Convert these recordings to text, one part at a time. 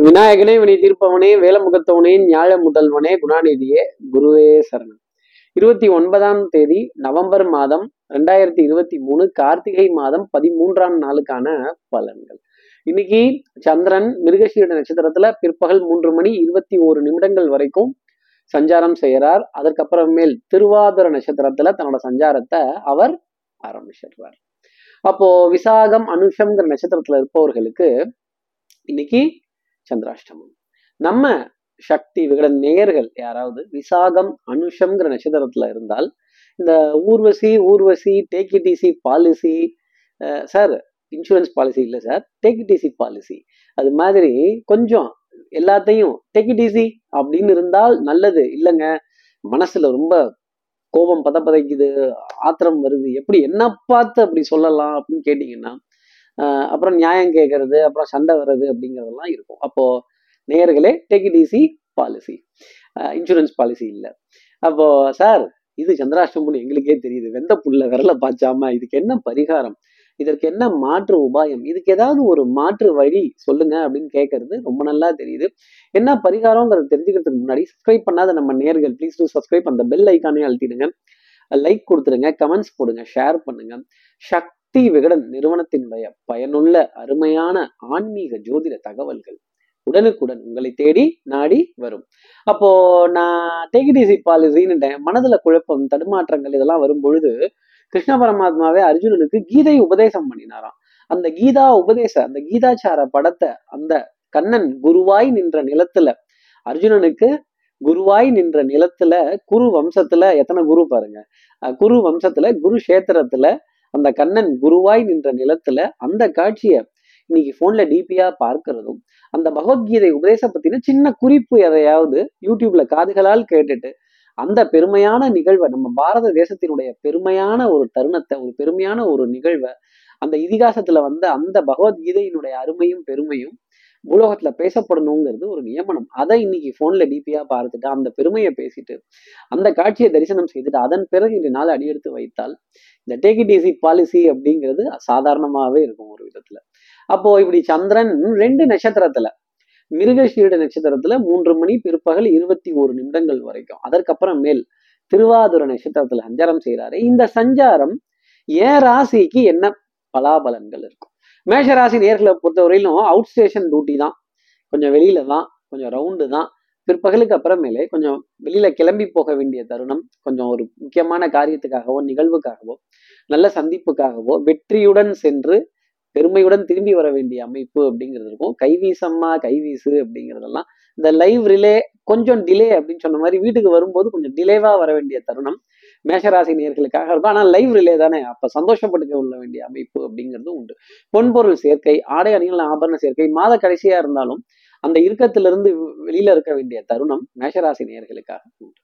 விநாயகனே வினை தீர்ப்பவனே வேலமுகத்தவனே ஞாழ முதல்வனே குணாநிதியே குருவே சரணம். இருபத்தி ஒன்பதாம் தேதி நவம்பர் மாதம் ரெண்டாயிரத்தி இருபத்தி மூணு கார்த்திகை மாதம் பதிமூன்றாம் நாளுக்கான பலன்கள். இன்னைக்கு சந்திரன் மிருகசீட நட்சத்திரத்துல பிற்பகல் மூன்று மணி இருபத்தி ஓரு நிமிடங்கள் வரைக்கும் சஞ்சாரம் செய்கிறார். அதற்கப்புறமேல் திருவாதிர நட்சத்திரத்துல தன்னோட சஞ்சாரத்தை அவர் ஆரம்பிச்சிடுறார். அப்போ விசாகம் அனுஷம்ங்கிற நட்சத்திரத்துல இருப்பவர்களுக்கு இன்னைக்கு சந்திராஷ்டமம். நம்ம சக்தி விகடன் நேயர்கள் யாராவது விசாகம் அனுஷம்ங்கிற நட்சத்திரத்துல இருந்தால் இந்த Urvashi Urvashi take it easy policy sir insurance policy இல்லை sir take it easy policy அது மாதிரி கொஞ்சம் எல்லாத்தையும் டேக்கிடிசி அப்படின்னு இருந்தால் நல்லது. இல்லைங்க மனசுல ரொம்ப கோபம் பத பதைக்குது ஆத்திரம் வருது. எப்படி என்ன பார்த்து அப்படி சொல்லலாம் அப்படின்னு கேட்டிங்கன்னா அப்புறம் நியாயம் கேட்கறது அப்புறம் சண்டை வர்றது அப்படிங்கிறதெல்லாம் இருக்கும். அப்போ நேயர்களே take it easy policy insurance policy இல்லை. அப்போ சார் இது சந்திராஷ்டமம்னு எங்களுக்கே தெரியுது. வெந்த புல்ல விரல பாய்ச்சாம இதுக்கு என்ன பரிகாரம்? இதற்கு என்ன மாற்று உபாயம்? இதுக்கு ஏதாவது ஒரு மாற்று வழி சொல்லுங்க அப்படின்னு கேட்கறது ரொம்ப நல்லா தெரியுது. என்ன பரிகாரங்கிறத தெரிஞ்சுக்கிறதுக்கு முன்னாடி சப்ஸ்கிரைப் பண்ணாத நம்ம நேர்கள் ப்ளீஸ் டூ சப்ஸ்கிரைப் அந்த பெல் ஐக்கானே அழுத்திடுங்க. லைக் கொடுத்துருங்க கமெண்ட்ஸ் போடுங்க ஷேர் பண்ணுங்க. சக்தி விகடன் நிறுவனத்தினுடைய பயனுள்ள அருமையான ஆன்மீக ஜோதிட தகவல்கள் உடனுக்குடன் உங்களை தேடி நாடி வரும். அப்போ நான் டேகிடிசி பாலிசின்னுட்டேன் மனதுல குழப்பம் தடுமாற்றங்கள் இதெல்லாம் வரும் பொழுது கிருஷ்ண பரமாத்மாவே அர்ஜுனனுக்கு கீதை உபதேசம் பண்ணினாராம். அந்த கீதா உபதேச அந்த கீதாச்சார படத்தை அந்த கண்ணன் குருவாய் நின்ற நிலத்துல அர்ஜுனனுக்கு குருவாய் நின்ற நிலத்துல குரு வம்சத்துல எத்தனை குரு பாருங்க குரு வம்சத்துல குரு கஷேத்திரத்துல அந்த கண்ணன் குருவாய் நின்ற நிலத்துல அந்த காட்சியை இன்னைக்கு போன்ல டிபியா பார்க்கிறதும் அந்த பகவத்கீதை உபதேச பத்தின சின்ன குறிப்பு எதையாவது யூடியூப்ல காதுகளால் கேட்டுட்டு அந்த பெருமையான நிகழ்வை நம்ம பாரத தேசத்தினுடைய பெருமையான ஒரு தருணத்தை ஒரு பெருமையான ஒரு நிகழ்வை அந்த இதிகாசத்துல வந்து அந்த பகவத்கீதையினுடைய அருமையும் பெருமையும் பூலோகத்துல பேசப்படணுங்கிறது ஒரு நியமனம். அதை இன்னைக்கு போன்ல டிபியா பார்த்துட்டு அந்த பெருமையை பேசிட்டு அந்த காட்சியை தரிசனம் செய்துட்டு அதன் பிறகு இந்த நாள் அடியெடுத்து வைத்தால் இந்த டேக் இட் ஈஸி பாலிசி அப்படிங்கிறது சாதாரணமாவே இருக்கும் ஒரு விதத்துல. அப்போ இப்படி சந்திரன் ரெண்டு நட்சத்திரத்துல மிருகஷீரட நட்சத்திரத்துல மூன்று மணி பிற்பகல் இருபத்தி ஒரு நிமிடங்கள் வரைக்கும் அதற்கப்புறம் மேல் திருவாதுர நட்சத்திரத்துல சஞ்சாரம் செய்யறாரு இந்த சஞ்சாரம் ஏன் ராசிக்கு என்ன பலாபலன்கள் இருக்கும்? மேஷராசி நேர்களை பொறுத்தவரையிலும் அவுட் ஸ்டேஷன் டியூட்டி தான். கொஞ்சம் வெளியில தான் கொஞ்சம் ரவுண்டு தான். பிற்பகலுக்கு அப்புறமேலே கொஞ்சம் வெளியில கிளம்பி போக வேண்டிய தருணம் கொஞ்சம் ஒரு முக்கியமான காரியத்துக்காகவோ நிகழ்வுக்காகவோ நல்ல சந்திப்புக்காகவோ வெற்றியுடன் சென்று பெருமையுடன் திரும்பி வர வேண்டிய அமைப்பு அப்படிங்கிறது இருக்கும். கைவீசம்மா கைவீசு அப்படிங்கிறதெல்லாம் இந்த லைவ் ரிலே கொஞ்சம் டிலே அப்படின்னு சொன்ன மாதிரி வீட்டுக்கு வரும்போது கொஞ்சம் டிலேவா வர வேண்டிய தருணம். மேஷராசி நேர்களுக்காக இருக்கும் ஆனால் லைவ் ரிலே தானே. அப்ப சந்தோஷப்பட்டுக்க உள்ள வேண்டிய அமைப்பு அப்படிங்கிறது உண்டு. பொன்பொருள் சேர்க்கை ஆடை அணிகள் ஆபரண சேர்க்கை மாத கடைசியா இருந்தாலும் அந்த இறுக்கத்திலிருந்து வெளியில இருக்க வேண்டிய தருணம் மேஷராசி நேர்களுக்காக உண்டு.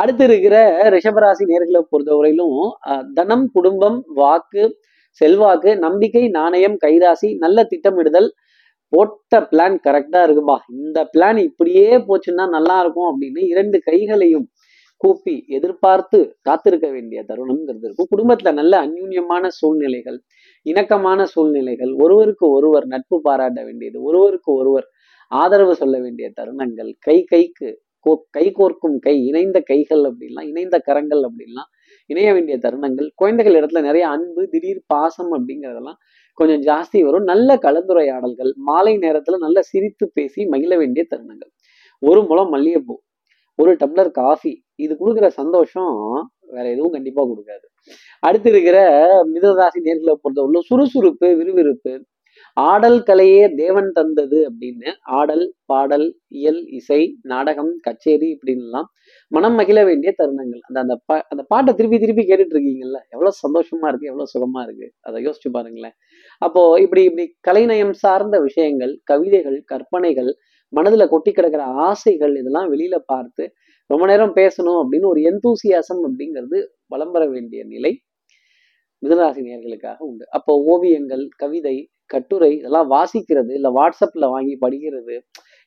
அடுத்து இருக்கிற ரிஷபராசி நேர்களை பொறுத்தவரையிலும் தனம் குடும்பம் வாக்கு செல்வாக்கு நம்பிக்கை நாணயம் கைராசி நல்ல திட்டமிடுதல் போட்ட பிளான் கரெக்டா இருக்குப்பா. இந்த பிளான் இப்படியே போச்சுன்னா நல்லா இருக்கும் அப்படின்னு இரண்டு கைகளையும் கூப்பி எதிர்பார்த்து காத்திருக்க வேண்டிய தருணம்ங்கிறது இருக்கும். குடும்பத்துல நல்ல அந்யூன்யமான சூழ்நிலைகள் இணக்கமான சூழ்நிலைகள் ஒருவருக்கு ஒருவர் நட்பு பாராட்ட வேண்டியது ஒருவருக்கு ஒருவர் ஆதரவு சொல்ல வேண்டிய தருணங்கள் கை கைக்கு கோ கை கோர்க்கும் கை இணைந்த கைகள் அப்படின்லாம் இணைந்த கரங்கள் அப்படின்லாம் இணைய வேண்டிய தருணங்கள். குழந்தைகள் இடத்துல நிறைய அன்பு திடீர் பாசம் அப்படிங்கிறதெல்லாம் கொஞ்சம் ஜாஸ்தி வரும். நல்ல கலந்துரையாடல்கள் மாலை நேரத்துல நல்ல சிரித்து பேசி மகிழ வேண்டிய தருணங்கள். ஒரு முளம் மல்லிகைப்பூ. ஒரு டம்ளர் காஃபி. இது கொடுக்குற சந்தோஷம் வேற எதுவும் கண்டிப்பா கொடுக்காது. அடுத்து இருக்கிற மிதராசி நேர்களை பொறுத்தவரையிலும் சுறுசுறுப்பு விறுவிறுப்பு. ஆடல் கலையே தேவன் தந்தது அப்படின்னு ஆடல் பாடல் இயல் இசை நாடகம் கச்சேரி இப்படின்லாம் மனம் மகிழ வேண்டிய தருணங்கள். அந்த அந்த பா அந்த பாட்டை திருப்பி திருப்பி கேட்டுட்டு இருக்கீங்கல்ல எவ்வளவு சந்தோஷமா இருக்கு எவ்வளவு சுகமா இருக்கு. அதை யோசிச்சு பாருங்களேன். அப்போ இப்படி இப்படி கலைநயம் சார்ந்த விஷயங்கள் கவிதைகள் கற்பனைகள் மனதுல கொட்டி கிடக்கிற ஆசைகள் இதெல்லாம் வெளியில பார்த்து ரொம்ப நேரம் பேசணும் அப்படின்னு ஒரு எந்தூசியாசம் அப்படிங்கிறது வளம் பெற வேண்டிய நிலை. மிதராசி நேர்களுக்காக உண்டு. அப்போ ஓவியங்கள் கவிதை கட்டுரை இதெல்லாம் வாசிக்கிறது இல்லை வாட்ஸ்அப்ல வாங்கி படிக்கிறது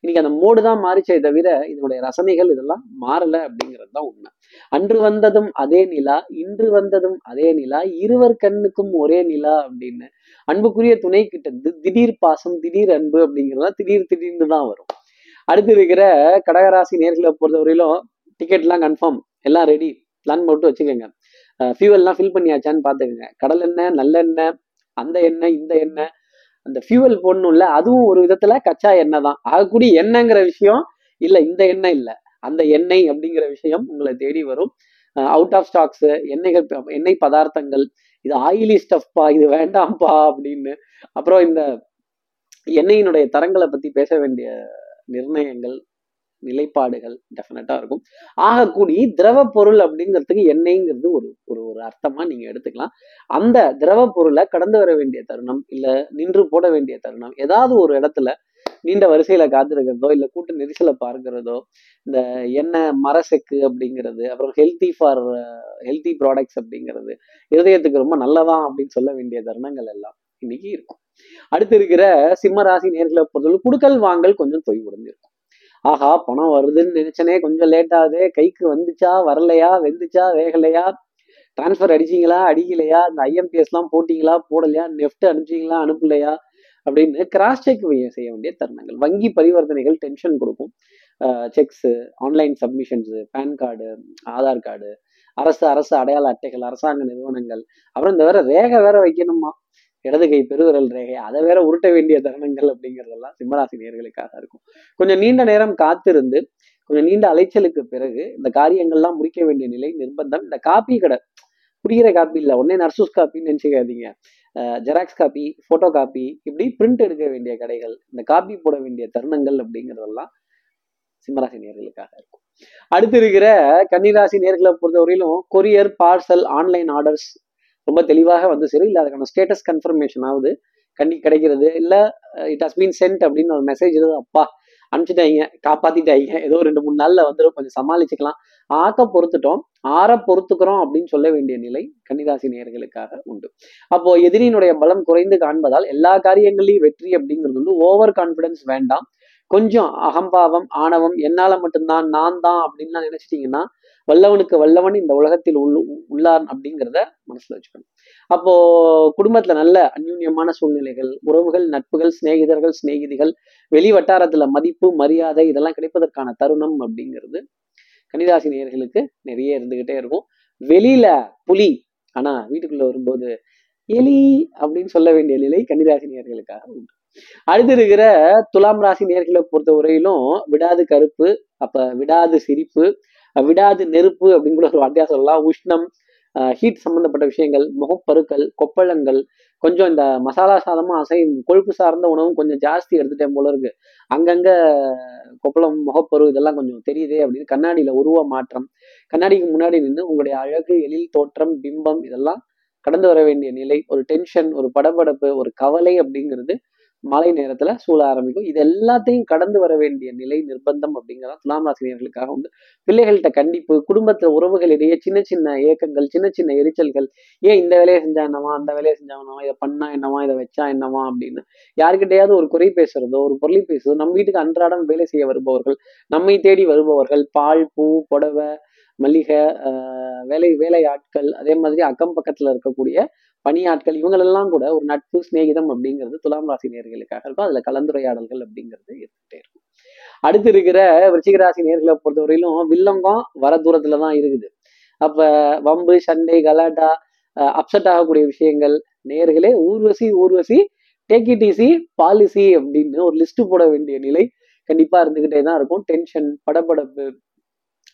இன்னைக்கு அந்த மோடு தான் மாறிச்சே தவிர இதனுடைய ரசனைகள் இதெல்லாம் மாறல அப்படிங்கிறது தான் உண்மை. அன்று வந்ததும் அதே நிலா இன்று வந்ததும் அதே நிலா இருவர் கண்ணுக்கும் ஒரே நிலா அப்படின்னு அன்புக்குரிய துணை கிட்ட இருந்து திடீர் பாசம் திடீர் அன்பு அப்படிங்கிறதா திடீர் திடீர்னு தான் வரும். அடுத்து இருக்கிற கடகராசி நேர்களை பொறுத்தவரையிலும் டிக்கெட்லாம் கன்ஃபார்ம் எல்லாம் ரெடி பிளான் போட்டு வச்சுக்கோங்க. ஃபியூவல்லாம் ஃபில் பண்ணியாச்சான்னு பார்த்துக்கோங்க. கடல் எண்ணெய் நல்லெண்ணெய் அந்த எண்ணெய் இந்த எண்ணெய் அந்த ஃபியூவல் போடணும்ல அதுவும் ஒரு விதத்துல கச்சா எண்ணெய் தான். ஆகக்கூடிய எண்ணெய்ங்கிற விஷயம் இல்லை இந்த எண்ணெய் இல்லை. அந்த எண்ணெய் அப்படிங்கிற விஷயம் உங்களை தேடி வரும். அவுட் ஆஃப் ஸ்டாக்ஸ் எண்ணெய்கள் எண்ணெய் பதார்த்தங்கள் இது ஆயிலி ஸ்டஃப்பா இது வேண்டாம்ப்பா அப்படின்னு. அப்புறம் இந்த எண்ணெயினுடைய தரங்களை பத்தி பேச வேண்டிய நிர்ணயங்கள் நிலைப்பாடுகள் டெஃபினட்டா இருக்கும். ஆகக்கூடி திரவ பொருள் அப்படிங்கிறதுக்கு எண்ணெய்ங்கிறது ஒரு ஒரு ஒரு அர்த்தமா நீங்க எடுத்துக்கலாம். அந்த திரவ பொருளை கடந்து வர வேண்டிய தருணம் இல்ல நின்று போட வேண்டிய தருணம் ஏதாவது ஒரு இடத்துல நீண்ட வரிசையில காத்திருக்கிறதோ இல்ல கூட்ட நெரிசலை பார்க்கிறதோ இந்த எண்ணெய் மரசெக்கு அப்படிங்கிறது அப்புறம் ஹெல்த்தி ஃபார் ஹெல்த்தி ப்ராடக்ட்ஸ் அப்படிங்கிறது இருதயத்துக்கு ரொம்ப நல்லதான் அப்படின்னு சொல்ல வேண்டிய தருணங்கள் எல்லாம் இன்னைக்கு இருக்கும். அடுத்து இருக்கிற சிம்ம ராசி நேர்களை பொறுத்தவரை குடுக்கல் வாங்கல் கொஞ்சம் தொய்வுடன் இருக்கும். ஆஹா பணம் வருதுன்னு நினைச்சனே கொஞ்சம் லேட் ஆகுது. கைக்கு வந்துச்சா வரலையா வெந்துச்சா வேகலையா? டிரான்ஸ்ஃபர் அடிச்சீங்களா அடிக்கலையா? இந்த ஐஎம்பிஎஸ்லாம் போட்டிங்களா போடலையா? நெஃப்ட் அனுப்பிச்சிங்களா அனுப்பலையா? அப்படின்னு கிராஸ் செக் செய்ய வேண்டிய தருணங்கள். வங்கி பரிவர்த்தனைகள் டென்ஷன் கொடுக்கும். Cheques online submissions PAN card Aadhaar card அரசு அரசு அடையாள அட்டைகள் அரசாங்க நிறுவனங்கள். அப்புறம் இந்த வேற ரேகை வேற வைக்கணுமா? இடது கை பெருவிரல் ரேகை அதை வேற உருட்ட வேண்டிய தருணங்கள் அப்படிங்கிறதெல்லாம் சிம்மராசி நேர்களுக்காக இருக்கும். கொஞ்சம் நீண்ட நேரம் காத்திருந்து கொஞ்சம் நீண்ட அலைச்சலுக்கு பிறகு இந்த காரியங்கள்லாம் முடிக்க வேண்டிய நிலை நிர்பந்தம். இந்த காப்பி கடை புரிகிற காப்பி இல்லை உடனே நர்சூஸ் காப்பின்னு நினச்சிக்காதீங்க. ஜெராக்ஸ் காப்பி ஃபோட்டோ காப்பி இப்படி பிரிண்ட் எடுக்க வேண்டிய கடைகள் இந்த காப்பி போட வேண்டிய தருணங்கள் அப்படிங்கிறதெல்லாம் சிம்மராசி நேர்களுக்காக இருக்கும். அடுத்து இருக்கிற கன்னிராசி நேர்களை பொறுத்தவரையிலும் கொரியர் பார்சல் ஆன்லைன் ஆர்டர்ஸ் ரொம்ப தெளிவாக வந்து சரி இல்லை அதுக்கான ஸ்டேட்டஸ் கன்ஃபர்மேஷன் ஆகுது கண்டி கிடைக்கிறது. இல்லை இட் ஹஸ் பீன் சென்ட் அப்படின்னு ஒரு மெசேஜ் இருந்தது அப்பா அனுப்பிச்சிட்டாங்க காப்பாத்திட்டாங்க. ஏதோ ரெண்டு மூணு நாள்ல வந்துடும் கொஞ்சம் சமாளிச்சுக்கலாம். ஆக்க பொறுத்துட்டோம் ஆற பொறுத்துக்கிறோம் அப்படின்னு சொல்ல வேண்டிய நிலை கன்னிராசி நேயர்களுக்காக உண்டு. அப்போ எதிரியினுடைய பலம் குறைந்து காண்பதால் எல்லா காரியங்களையும் வெற்றி அப்படிங்கிறது வந்து ஓவர் கான்பிடன்ஸ் வேண்டாம். கொஞ்சம் அகம்பாவம் ஆணவம் என்னால மட்டும்தான் நான் தான் அப்படின்லாம் நினைச்சிட்டீங்கன்னா வல்லவனுக்கு வல்லவன் இந்த உலகத்தில் உள்ள உள்ளான் அப்படிங்கிறத மனசுல வச்சுக்கணும். அப்போ குடும்பத்துல நல்ல அந்யூன்யமான சூழ்நிலைகள் உறவுகள் நட்புகள் சிநேகிதர்கள் சிநேகிதிகள் வெளி வட்டாரத்துல மதிப்பு மரியாதை இதெல்லாம் கிடைப்பதற்கான தருணம் அப்படிங்கிறது கன்னிராசி நேயர்களுக்கு நிறைய இருந்துகிட்டே இருக்கும். வெளியில புலி ஆனா வீட்டுக்குள்ள வரும்போது எலி அப்படின்னு சொல்ல வேண்டிய நிலை கன்னிராசி நேர்களுக்காக உண்டு. அடுத்து இருக்கிற துலாம் ராசி நேர்களை பொறுத்த வரையிலும் விடாது கருப்பு அப்ப விடாது சிரிப்பு விடாது நெருப்பு அப்படின்னு கூட ஒரு வார்த்தையா சொல்லலாம். உஷ்ணம் ஹீட் சம்பந்தப்பட்ட விஷயங்கள் முகப்பருக்கள் கொப்பளங்கள் கொஞ்சம் இந்த மசாலா சாதமும் அசையும் கொழுப்பு சார்ந்த உணவும் கொஞ்சம் ஜாஸ்தி எடுத்துட்டேன் போல இருக்கு. அங்கங்க கொப்பளம் முகப்பரு இதெல்லாம் கொஞ்சம் தெரியுதே அப்படின்னு கண்ணாடியில உருவ மாற்றம் கண்ணாடிக்கு முன்னாடி நின்று உங்களுடைய அழகு எழில் தோற்றம் பிம்பம் இதெல்லாம் கடந்து வர வேண்டிய நிலை ஒரு டென்ஷன் ஒரு படபடப்பு ஒரு கவலை அப்படிங்கிறது மாலை நேரத்துல சூழ ஆரம்பிக்கும். இது எல்லாத்தையும் கடந்து வர வேண்டிய நிலை நிர்பந்தம் அப்படிங்கிறதா துலாம் ராசினியர்களுக்காக உண்டு. பிள்ளைகள்கிட்ட கண்டிப்பு குடும்பத்துல உறவுகளிடையே சின்ன சின்ன ஏக்கங்கள் சின்ன சின்ன எரிச்சல்கள் ஏன் இந்த வேலையை செஞ்சா என்னவா? அந்த வேலையை செஞ்சா என்னவா? இதை பண்ணா என்னவா? இதை வச்சா என்னவா? அப்படின்னு. யாருக்கிட்டையாவது ஒரு குறை பேசுறதோ ஒரு பொருளை பேசுறதோ நம்ம வீட்டுக்கு அன்றாடம் வேலை செய்ய வருபவர்கள் நம்மை தேடி வருபவர்கள் பால் பூ புடவை மல்லிகை ஆஹ் வேலை வேலை ஆட்கள் அதே மாதிரி அக்கம் பக்கத்துல இருக்கக்கூடிய பணியாட்கள் இவங்களெல்லாம் கூட ஒரு நட்பு சிநேகிதம் அப்படிங்கிறது துலாம் ராசி நேர்களுக்காக இருக்கும். அதுல கலந்துரையாடல்கள் அப்படிங்கிறது இருந்துகிட்டே இருக்கும். அடுத்து இருக்கிற விருச்சிக ராசி நேர்களை பொறுத்தவரையிலும் வில்லங்கம் வர தூரத்துல தான் இருக்குது. அப்ப வம்பு சண்டை கலாட்டா அப்செட் ஆகக்கூடிய விஷயங்கள் நேர்களே Urvashi Urvashi take it easy policy அப்படின்னு ஒரு லிஸ்ட் போட வேண்டிய நிலை கண்டிப்பா இருந்துகிட்டே தான் இருக்கும். டென்ஷன் படபடப்பு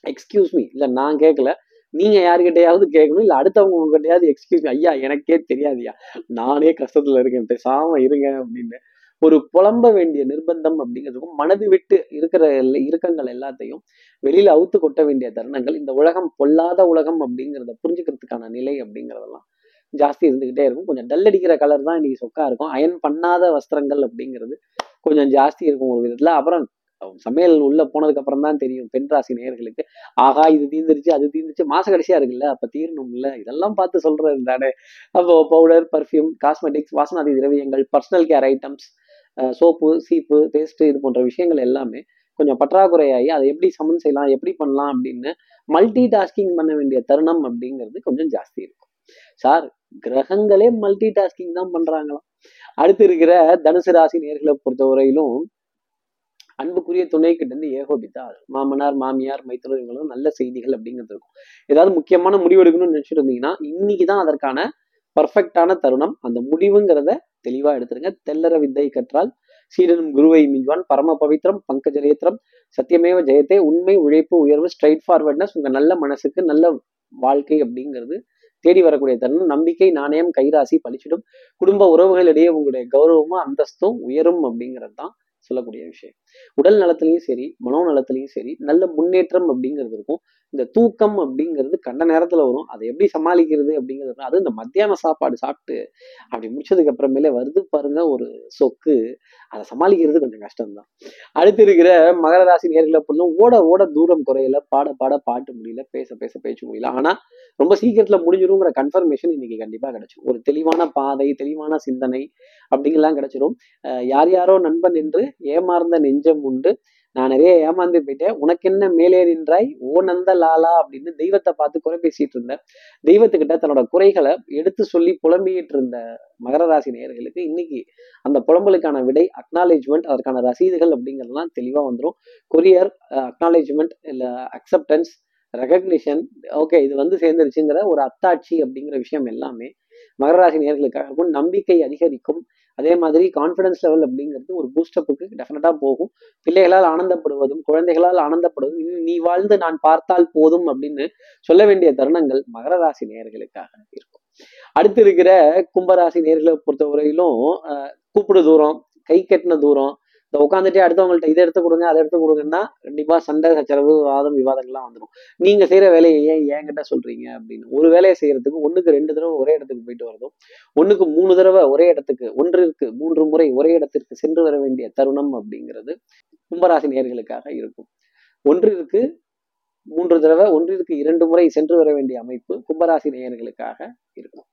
எக்ஸ்கியூஸ் மீ இல்லை நான் கேட்கல நீங்க யாருக்கிட்டையாவது கேட்கணும் இல்லை அடுத்தவங்க உங்ககிட்டயாவது எக்ஸ்கியூஸ் ஐயா எனக்கே தெரியாதுயா நானே கஷ்டத்தில் இருக்கேன். பேசாம இருங்க அப்படின்னு. ஒரு புலம்ப வேண்டிய நிர்பந்தம் அப்படிங்கிறதுக்கும் மனது விட்டு இருக்கிற இறுக்கங்கள் எல்லாத்தையும் வெளியில அவுத்து கொட்ட வேண்டிய தருணங்கள் இந்த உலகம் பொல்லாத உலகம் அப்படிங்கிறத புரிஞ்சுக்கிறதுக்கான நிலை அப்படிங்கிறதெல்லாம் ஜாஸ்தி இருந்துகிட்டே இருக்கும். கொஞ்சம் டல் அடிக்கிற கலர் தான் இன்னைக்கு சொக்கா இருக்கும். அயன் பண்ணாத வஸ்திரங்கள் அப்படிங்கிறது கொஞ்சம் ஜாஸ்தி இருக்கும் ஒரு விதத்துல. அப்புறம் சமையல் உள்ள போனதுக்கு அப்புறம் தான் தெரியும். பெண் ராசி நேயர்களுக்கு ஆகா இது தீர்ந்துருச்சு அது தீர்ந்துருச்சு மாச கடைசியா இருக்குல்ல அப்ப தீரணும்ல இதெல்லாம் பார்த்து சொல்றது தானே. அப்போ பவுடர் பர்ஃப்யூம் காஸ்மெட்டிக்ஸ் வாசனாதி திரவியங்கள் பர்சனல் கேர் ஐட்டம்ஸ் சோப்பு சீப்பு பேஸ்ட் இது போன்ற விஷயங்கள் எல்லாமே கொஞ்சம் பற்றாக்குறையாகி அதை எப்படி சமன் செய்யலாம் எப்படி பண்ணலாம் அப்படின்னு மல்டி டாஸ்கிங் பண்ண வேண்டிய தருணம் அப்படிங்கிறது கொஞ்சம் ஜாஸ்தி இருக்கும். சார் கிரகங்களே மல்டி டாஸ்கிங் தான் பண்றாங்களாம். அடுத்து இருக்கிற தனுசு ராசி நேர்களை பொறுத்தவரையிலும் அன்புக்குரிய துணை கிட்ட இருந்து ஏகோபித்தா மாமனார் மாமியார் மைத்திரர் இவங்களும் நல்ல செய்திகள் அப்படிங்கிறது இருக்கும். ஏதாவது முக்கியமான முடிவு எடுக்கணும்னு நினைச்சிட்டு இருந்தீங்கன்னா இன்னைக்கு தான் அதற்கான பர்ஃபெக்டான தருணம். அந்த முடிவுங்கிறத தெளிவா எடுத்துருங்க. தெல்லற வித்தை கற்றால் சீடனும் குருவை மிஞ்சுவான். பரம பவித்ரம் பங்கஜரேத்திரம் சத்தியமேவ ஜெயத்தே உண்மை உழைப்பு உயர்வு ஸ்ட்ரைட் ஃபார்வர்ட்னஸ் உங்க நல்ல மனசுக்கு நல்ல வாழ்க்கை அப்படிங்கிறது தேடி வரக்கூடிய தருணம். நம்பிக்கை நாணயம் கைராசி பழிச்சிடும். குடும்ப உறவுகளிடையே உங்களுடைய கௌரவமும் அந்தஸ்தும் உயரும் அப்படிங்கிறது தான் சொல்லக்கூடிய விஷயம். உடல் நலத்திலையும் சரி மனோ நலத்திலையும் சரி நல்ல முன்னேற்றம் அப்படிங்கிறது இருக்கும். இந்த தூக்கம் அப்படிங்கிறது கண்ட நேரத்துல வரும். அதை எப்படி சமாளிக்கிறது அப்படிங்கிறது அது இந்த மத்தியான சாப்பாடு சாப்பிட்டு அப்படி முடிச்சதுக்கு அப்புறமேலே வருது பாருங்க ஒரு சொக்கு. அதை சமாளிக்கிறது கொஞ்சம் கஷ்டம்தான். அடுத்து இருக்கிற மகர ராசி நேர்களை பொருளும் ஓட ஓட தூரம் குறையல. பாட பாட பாட்டு முடியல. பேச பேச பேச்சு முடியல. ஆனா ரொம்ப சீக்கிரத்துல முடிஞ்சிருங்கிற கன்ஃபர்மேஷன் இன்னைக்கு கண்டிப்பா கிடைச்சிடும் ஒரு தெளிவான பாதை தெளிவான சிந்தனை அப்படிங்கெல்லாம் கிடைச்சிடும் யார் யாரோ நண்பன் என்று ஏமாறந்த நெஞ்சம் உண்டு. நான் நிறைய ஏமாந்து போயிட்டேன். உனக்கு என்ன மேலே நின்றாய்? ஓ நந்த லாலா அப்படின்னு தெய்வத்தை பார்த்து குறை பேசிட்டு இருந்தேன் தெய்வத்துக்கிட்ட தன்னோட குறைகளை எடுத்து சொல்லி புலம்பிக்கிட்டு இருந்த மகர ராசி நேயர்களுக்கு இன்னைக்கு அந்த புலம்பலுக்கான விடை அக்னாலேஜ்மெண்ட் அதற்கான ரசீதுகள் அப்படிங்கிறதுலாம் தெளிவாக வந்துடும் கொரியர் அக்னாலேஜ்மெண்ட் இல்லை அக்செப்டன்ஸ் ரெகக்னிஷன் ஓகே இது வந்து சேர்ந்துருச்சுங்கிற ஒரு அத்தாட்சி அப்படிங்கிற விஷயம் எல்லாமே மகர ராசி நேர்களுக்காக இருக்கும். நம்பிக்கை அதிகரிக்கும். அதே மாதிரி கான்ஃபிடன்ஸ் லெவல் அப்படிங்கிறது ஒரு பூஸ்டப்புக்கு டெஃபினட்டாக போகும். பிள்ளைகளால் ஆனந்தப்படுவதும் குழந்தைகளால் ஆனந்தப்படுவதும் இனி நீ வாழ்ந்து நான் பார்த்தால் போதும் அப்படின்னு சொல்ல வேண்டிய தருணங்கள் மகர ராசி நேர்களுக்காக இருக்கும். அடுத்து இருக்கிற கும்பராசி நேர்களை பொறுத்தவரையிலும் கூப்பிடு தூரம் கை கட்டின தூரம் இந்த உட்காந்துட்டே அடுத்தவங்கள்ட்ட இதை எடுத்து கொடுங்க அதை எடுத்து கொடுங்கன்னா கண்டிப்பா சண்டை சச்சரவு வாதம் விவாதங்கள்லாம் வந்துடும் நீங்க செய்யற வேலையை ஏன் என்கிட்ட சொல்றீங்க அப்படின்னு. ஒரு வேலையை செய்யறதுக்கு ஒண்ணுக்கு ரெண்டு தடவை ஒரே இடத்துக்கு போயிட்டு வரதும் ஒண்ணுக்கு மூணு தடவை ஒரே இடத்துக்கு ஒன்றிற்கு மூன்று முறை ஒரே இடத்திற்கு சென்று வர வேண்டிய தருணம் அப்படிங்கிறது கும்பராசி நேர்களுக்காக இருக்கும். ஒன்றிற்கு மூன்று தடவை ஒன்றிற்கு இரண்டு முறை சென்று வர வேண்டிய அமைப்பு கும்பராசி நேயர்களுக்காக இருக்கும்.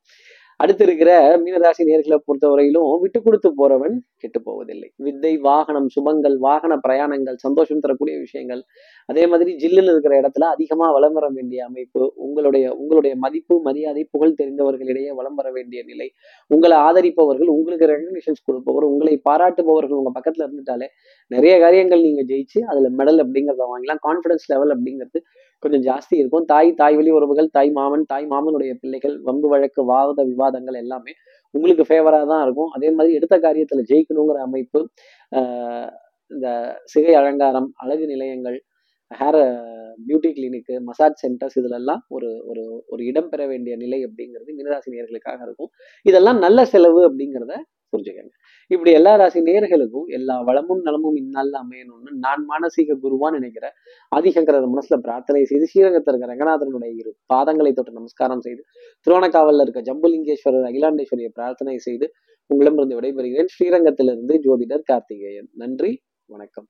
அடுத்து இருக்கிற மீனராசி நேர்களை பொறுத்தவரையிலும் விட்டு கொடுத்து போறவன் கெட்டு போவதில்லை. வித்தை வாகனம் சுபங்கள் வாகன பிரயாணங்கள் சந்தோஷம் தரக்கூடிய விஷயங்கள். அதே மாதிரி ஜில்லுன்னு இருக்கிற இடத்துல அதிகமாக வளம் வர வேண்டிய அமைப்பு உங்களுடைய உங்களுடைய மதிப்பு மரியாதை புகழ் தெரிந்தவர்களிடையே வளம் வர வேண்டிய நிலை. உங்களை ஆதரிப்பவர்கள் உங்களுக்கு ரெகக்னிஷன்ஸ் கொடுப்பவர் உங்களை பாராட்டுபவர்கள் உங்க பக்கத்துல இருந்துட்டாலே நிறைய காரியங்கள் நீங்க ஜெயிச்சு அதுல மெடல் அப்படிங்கிறத வாங்கலாம். கான்ஃபிடன்ஸ் லெவல் அப்படிங்கிறது கொஞ்சம் ஜாஸ்தி இருக்கும். தாய் தாய் வழி உறவுகள் தாய் மாமன் தாய் மாமனுடைய பிள்ளைகள் வம்பு வழக்கு வாத விவாதங்கள் எல்லாமே உங்களுக்கு ஃபேவரா தான் இருக்கும். அதே மாதிரி எடுத்த காரியத்துல ஜெயிக்கணுங்கிற அமைப்பு இந்த சிகை அலங்காரம் அழகு நிலையங்கள் hair beauty clinic massage centres இதுலெல்லாம் ஒரு ஒரு ஒரு இடம் பெற வேண்டிய நிலை அப்படிங்கிறது மீனராசி நேர்களுக்காக இருக்கும். இதெல்லாம் நல்ல செலவு அப்படிங்கிறத புரிஞ்சுக்கங்க. இப்படி எல்லா ராசி நேர்களுக்கும் எல்லா வளமும் நலமும் இந்நாளில் அமையணும்னு நான் மானசீக குருவான்னு நினைக்கிறேன். ஆதிசங்கரர் மனசுல பிரார்த்தனை செய்து ஸ்ரீரங்கத்தில் இருக்க ரங்கநாதனுடைய இரு பாதங்களை தொட்டு நமஸ்காரம் செய்து திருவணக்காவலில் இருக்க ஜம்புலிங்கேஸ்வரர் அகிலாண்டேஸ்வரியை பிரார்த்தனை செய்து உங்களிடமிருந்து விடைபெறுகிறேன். ஸ்ரீரங்கத்திலிருந்து ஜோதிடர் கார்த்திகேயன். நன்றி வணக்கம்.